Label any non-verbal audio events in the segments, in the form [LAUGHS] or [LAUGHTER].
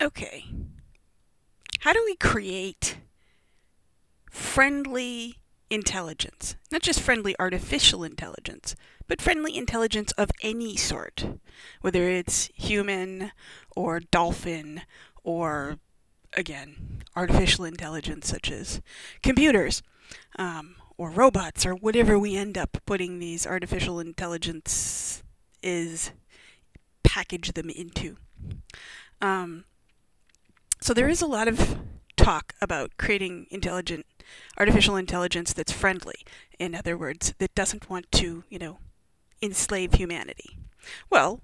Okay. How do we create friendly intelligence? Not just friendly artificial intelligence, but friendly intelligence of any sort, whether it's human or dolphin or, again, artificial intelligence such as computers um, or robots or whatever we end up putting these artificial intelligence is package them into. Um, so there is a lot of talk about creating intelligent artificial intelligence that's friendly. In other words, that doesn't want to, you know, enslave humanity. Well,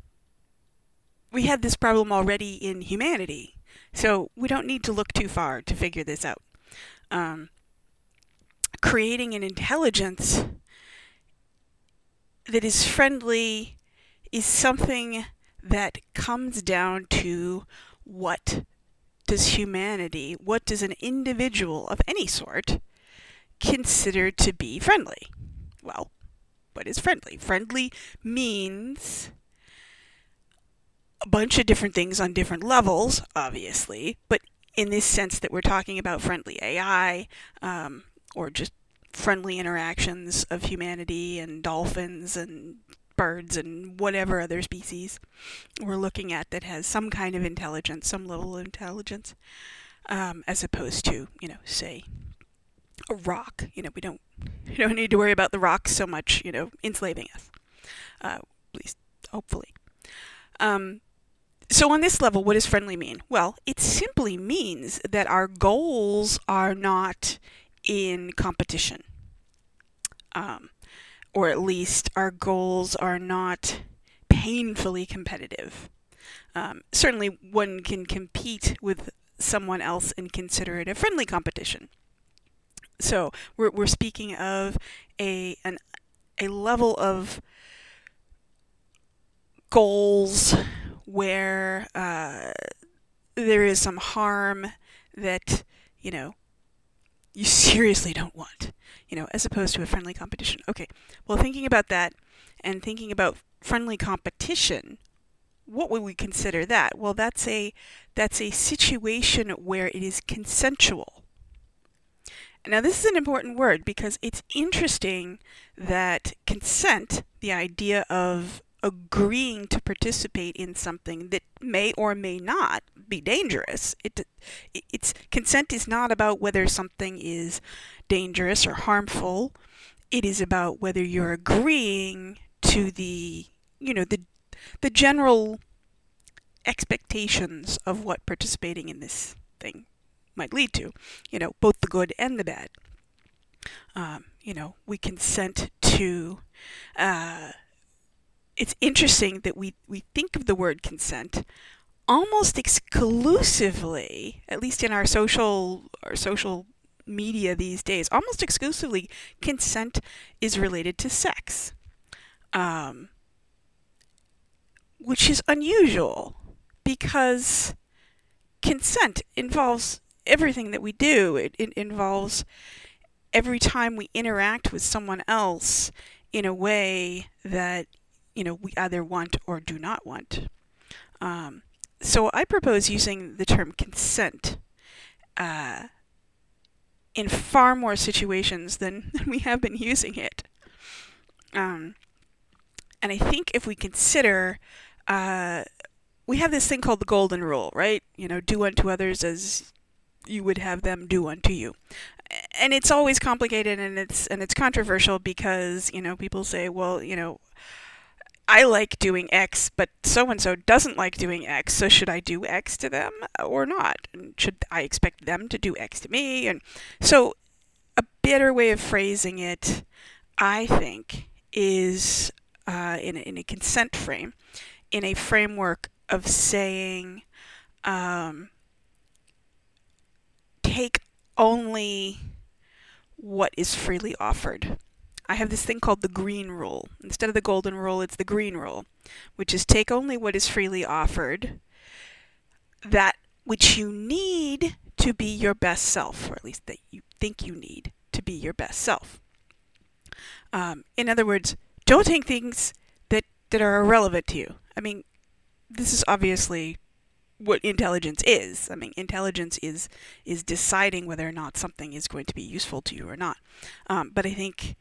we had this problem already in humanity, so we don't need to look too far to figure this out. Um, creating an intelligence that is friendly is something that comes down to what does humanity, what does an individual of any sort consider to be friendly? Well, what is friendly? Friendly means a bunch of different things on different levels, obviously, but in this sense that we're talking about friendly AI um, or just friendly interactions of humanity and dolphins and birds and whatever other species we're looking at that has some kind of intelligence, some level of intelligence, um, as opposed to, you know, say, a rock. You know, we don't we don't need to worry about the rocks so much, you know, enslaving us. Uh, at least, hopefully. Um, so on this level, what does friendly mean? Well, it simply means that our goals are not in competition. Um, or at least our goals are not painfully competitive. Um, certainly, one can compete with someone else and consider it a friendly competition. So we're we're speaking of a an a level of goals where uh, there is some harm that you know you [LAUGHS] seriously don't want you know, as opposed to a friendly competition. Okay, well, thinking about that and thinking about friendly competition, what would we consider that? Well, that's a that's a situation where it is consensual. Now, this is an important word because it's interesting that consent, the idea of agreeing to participate in something that may or may not be dangerous. It, it's consent is not about whether something is dangerous or harmful. It is about whether you're agreeing to the, you know, the the general expectations of what participating in this thing might lead to. You know, both the good and the bad. Um, you know, we consent to. Uh, it's interesting that we, we think of the word consent almost exclusively, at least in our social our social media these days, almost exclusively consent is related to sex, um, which is unusual because consent involves everything that we do. It, it involves every time we interact with someone else in a way that you know we either want or do not want. Um, so I propose using the term consent uh, in far more situations than, than [LAUGHS] we have been using it. Um, and I think if we consider, uh, we have this thing called the golden rule, right? You know, do unto others as you would have them do unto you. And it's always complicated and it's and it's controversial because, you know, people say, well, you know, I like doing X, but so and so doesn't like doing X, so should I do X to them or not? And should I expect them to do X to me? And so, a better way of phrasing it, I think, is uh, in, a, in a consent frame, in a framework of saying, um, take only what is freely offered. I have this thing called the green rule. Instead of the golden rule, it's the green rule, which is take only what is freely offered, that which you need to be your best self, or at least that you think you need to be your best self. Um, in other words, don't take things that, that are irrelevant to you. I mean, this is obviously what intelligence is. I mean, intelligence is is deciding whether or not something is going to be useful to you or not. Um, but I think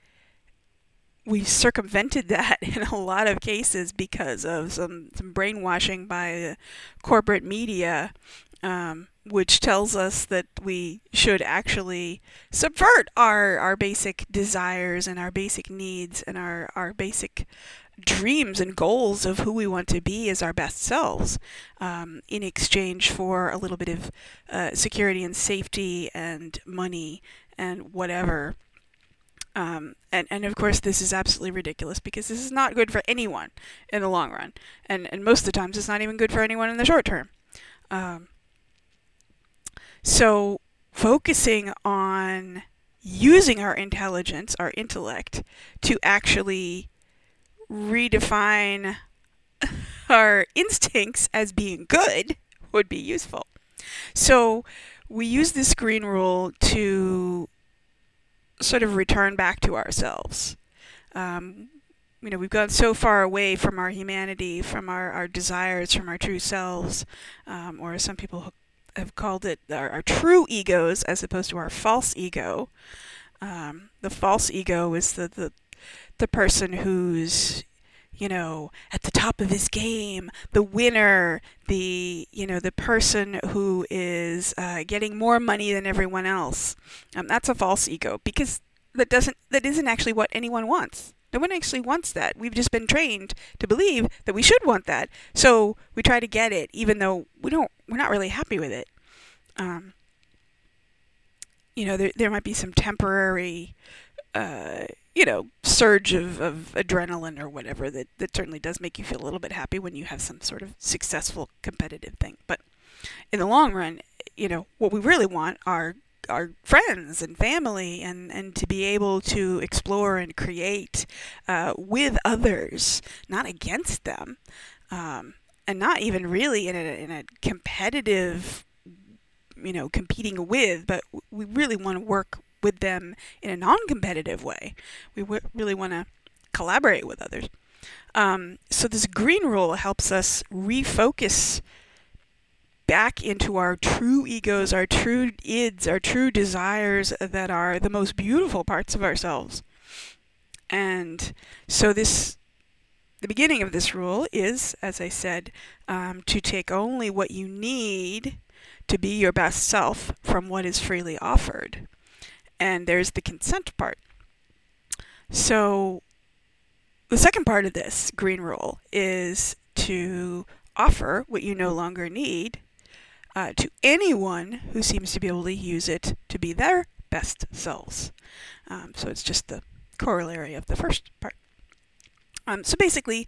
we've circumvented that [LAUGHS] in a lot of cases because of some, some brainwashing by corporate media, um, which tells us that we should actually subvert our, our basic desires and our basic needs and our, our basic dreams and goals of who we want to be as our best selves um, in exchange for a little bit of uh, security and safety and money and whatever. Um, and, and of course, this is absolutely ridiculous because this is not good for anyone in the long run. And, and most of the times, it's not even good for anyone in the short term. Um, so, focusing on using our intelligence, our intellect, to actually redefine [LAUGHS] our instincts as being good would be useful. So we use this green rule to sort of return back to ourselves. Um, you know, we've gone so far away from our humanity, from our, our desires, from our true selves, um, or some people have called it our, our, true egos as opposed to our false ego. Um, the false ego is the, the the person who's you know at the top of his game the winner the you know the person who is uh, getting more money than everyone else. Um, that's a false ego because that doesn't that isn't actually what anyone wants. No one actually wants that. We've just been trained to believe that we should want that. So we try to get it even though we don't we're not really happy with it. Um, you know there, there might be some temporary uh, you know, surge of, of adrenaline or whatever that, that certainly does make you feel a little bit happy when you have some sort of successful competitive thing. But in the long run, you know, what we really want are our friends and family and, and to be able to explore and create uh, with others, not against them, um, and not even really in a, in a competitive, you know, competing with, but we really want to work with them in a non-competitive way. We w- really want to collaborate with others. Um, so this green rule helps us refocus back into our true egos, our true ids, our true desires that are the most beautiful parts of ourselves. And so this the beginning of this rule is, as I said, um, to take only what you need to be your best self from what is freely offered and there's the consent part. So the second part of this green rule is to offer what you no longer need uh, to anyone who seems to be able to use it to be their best selves. Um, so it's just the corollary of the first part. Um, so basically,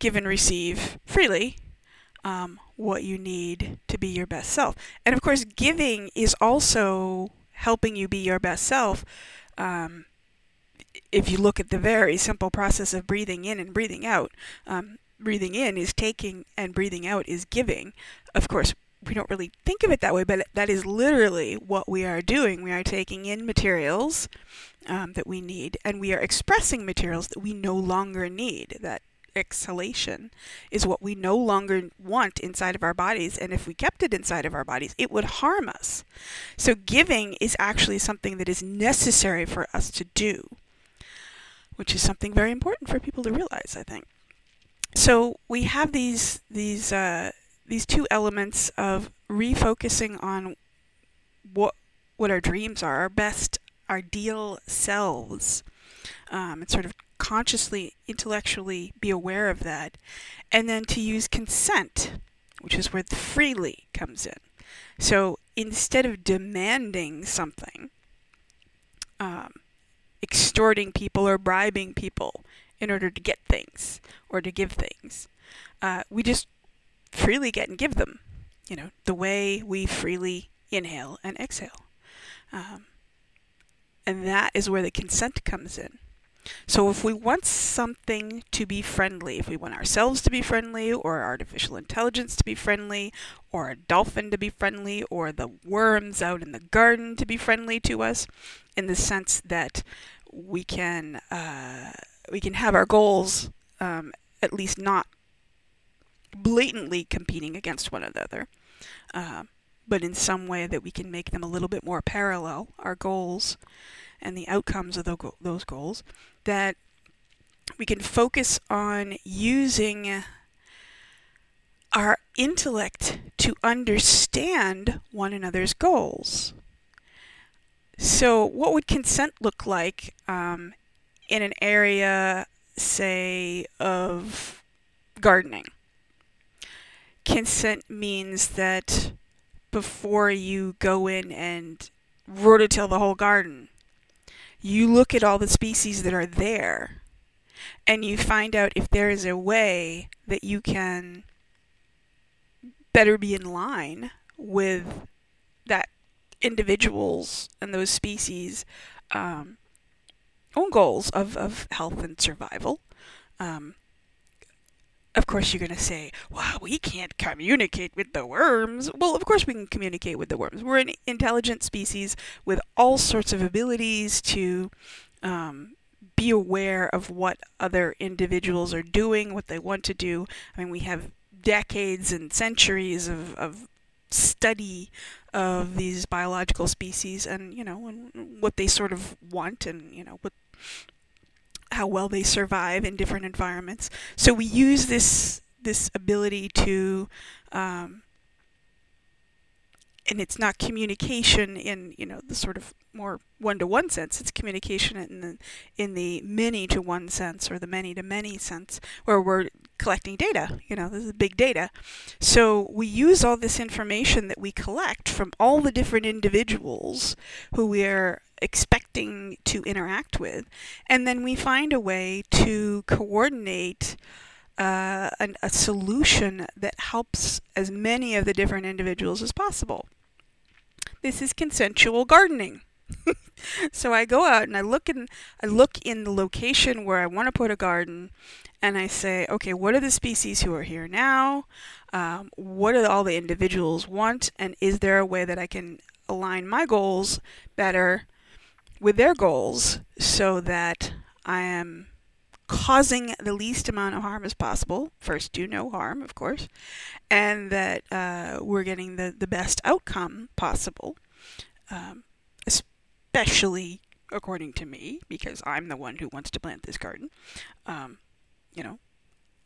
give and receive freely um, what you need to be your best self. And of course, giving is also helping you be your best self, um, if you look at the very simple process of breathing in and breathing out, um, breathing in is taking and breathing out is giving. Of course, we don't really think of it that way, but that is literally what we are doing. We are taking in materials um, that we need, and we are expressing materials that we no longer need. That exhalation is what we no longer want inside of our bodies. And if we kept it inside of our bodies, it would harm us. So giving is actually something that is necessary for us to do, which is something very important for people to realize, I think. So we have these these uh, these two elements of refocusing on what what our dreams are, our best ideal selves, um, and sort of consciously, intellectually be aware of that, and then to use consent, which is where the freely comes in. So instead of demanding something, um, extorting people or bribing people in order to get things or to give things, uh, we just freely get and give them. You know, the way we freely inhale and exhale. Um, and that is where the consent comes in. So if we want something to be friendly, if we want ourselves to be friendly, or artificial intelligence to be friendly, or a dolphin to be friendly, or the worms out in the garden to be friendly to us, in the sense that we can uh, we can have our goals um, at least not blatantly competing against one another, uh, but in some way that we can make them a little bit more parallel, our goals and the outcomes of those goals, that we can focus on using our intellect to understand one another's goals. So, what would consent look like um, in an area, say, of gardening? Consent means that before you go in and rototill the whole garden, you look at all the species that are there and you find out if there is a way that you can better be in line with that individuals and those species um, own goals of, of health and survival. Um, of course, you're going to say, well, we can't communicate with the worms. Well, of course, we can communicate with the worms. We're an intelligent species with all sorts of abilities to um, be aware of what other individuals are doing, what they want to do. I mean, we have decades and centuries of, of study of these biological species and, you know, and what they sort of want and, you know, what how well they survive in different environments. So we use this this ability to um, and it's not communication in you know the sort of more one-to-one sense it's communication in the in the many to one sense or the many to many sense where we're collecting data you know this is big data so we use all this information that we collect from all the different individuals who we're expecting to interact with. And then we find a way to coordinate uh, an, a solution that helps as many of the different individuals as possible. This is consensual gardening. [LAUGHS] so I go out and I look in I look in the location where I want to put a garden and I say, okay, what are the species who are here now? Um, what do all the individuals want? And is there a way that I can align my goals better with their goals so that I am causing the least amount of harm as possible. First, do no harm, of course, and that uh, we're getting the, the best outcome possible, um, especially according to me, because I'm the one who wants to plant this garden. Um, you know,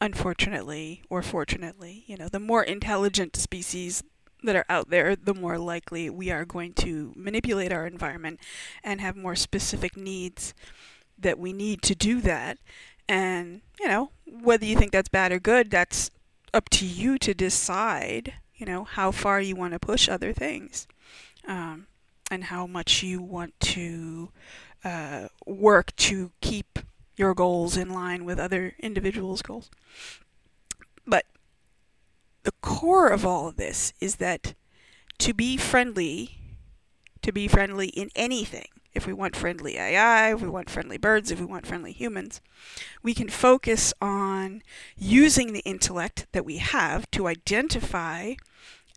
unfortunately or fortunately, you know, the more intelligent species that are out there, the more likely we are going to manipulate our environment and have more specific needs that we need to do that. And, you know, whether you think that's bad or good, that's up to you to decide, you know, how far you want to push other things um, and how much you want to uh, work to keep your goals in line with other individuals' goals. But the core of all of this is that to be friendly, to be friendly in anything, if we want friendly AI, if we want friendly birds, if we want friendly humans, we can focus on using the intellect that we have to identify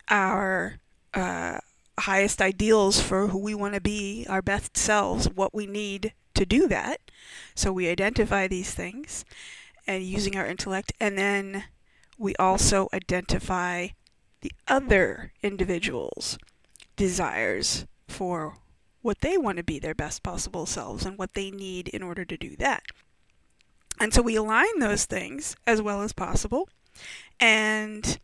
our uh, highest ideals for who we want to be, our best selves, what we need to do that. So we identify these things and using our intellect, and then we also identify the other individual's desires for what they want to be their best possible selves and what they need in order to do that. And so we align those things as well as possible and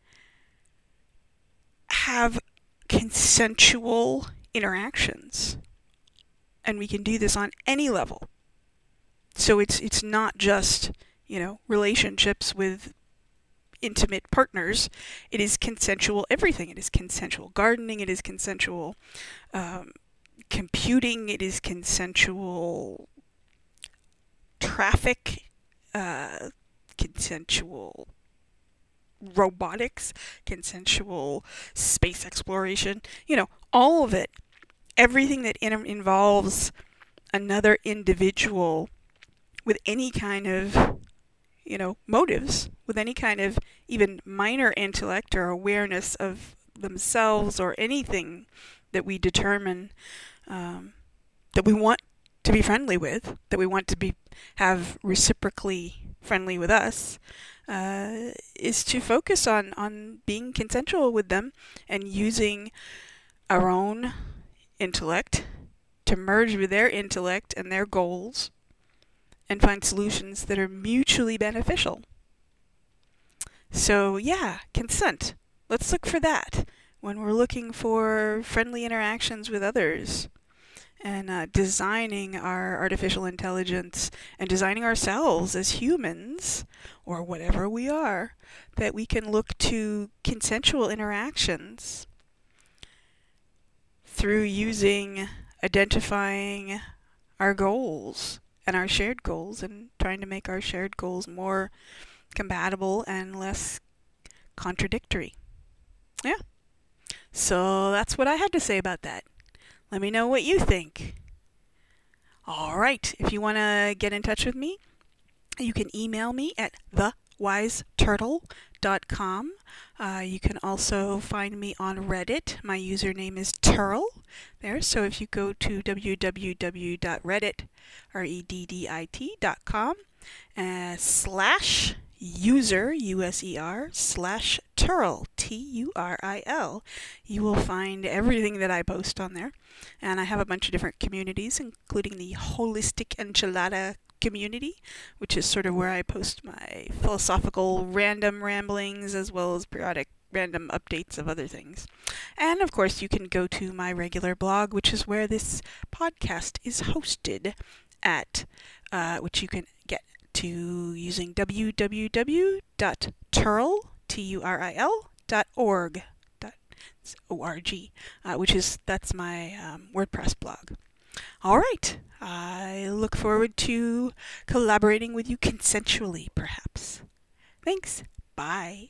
have consensual interactions. And we can do this on any level. So it's it's not just, you know, relationships with intimate partners. It is consensual everything. It is consensual gardening. It is consensual um, computing. It is consensual traffic. Uh, consensual robotics, consensual space exploration, you know, all of it. Everything that in- involves another individual with any kind of, you know, motives, with any kind of even minor intellect or awareness of themselves or anything that we determine um, that we want to be friendly with, that we want to be have reciprocally friendly with us, uh, is to focus on on being consensual with them and using our own intellect to merge with their intellect and their goals and find solutions that are mutually beneficial. So, yeah, consent. Let's look for that when we're looking for friendly interactions with others and uh, designing our artificial intelligence and designing ourselves as humans or whatever we are, that we can look to consensual interactions through using, identifying our goals and our shared goals and trying to make our shared goals more compatible and less contradictory. Yeah. So that's what I had to say about that. Let me know what you think. All right, if you want to get in touch with me, you can email me at thewiseturtle.com. Uh, you can also find me on Reddit. My username is Turil there. So if you go to www.reddit.com uh, slash user, U-S-E-R, slash Turil, T-U-R-I-L. You will find everything that I post on there. And I have a bunch of different communities, including the Holistic Enchilada community, which is sort of where I post my philosophical random ramblings as well as periodic random updates of other things. And of course, you can go to my regular blog, which is where this podcast is hosted at, uh, which you can get to using www.turil, T-U-R-I-L, dot org, dot O-R-G, uh, which is, that's my um, WordPress blog. All right. I look forward to collaborating with you consensually, perhaps. Thanks. Bye.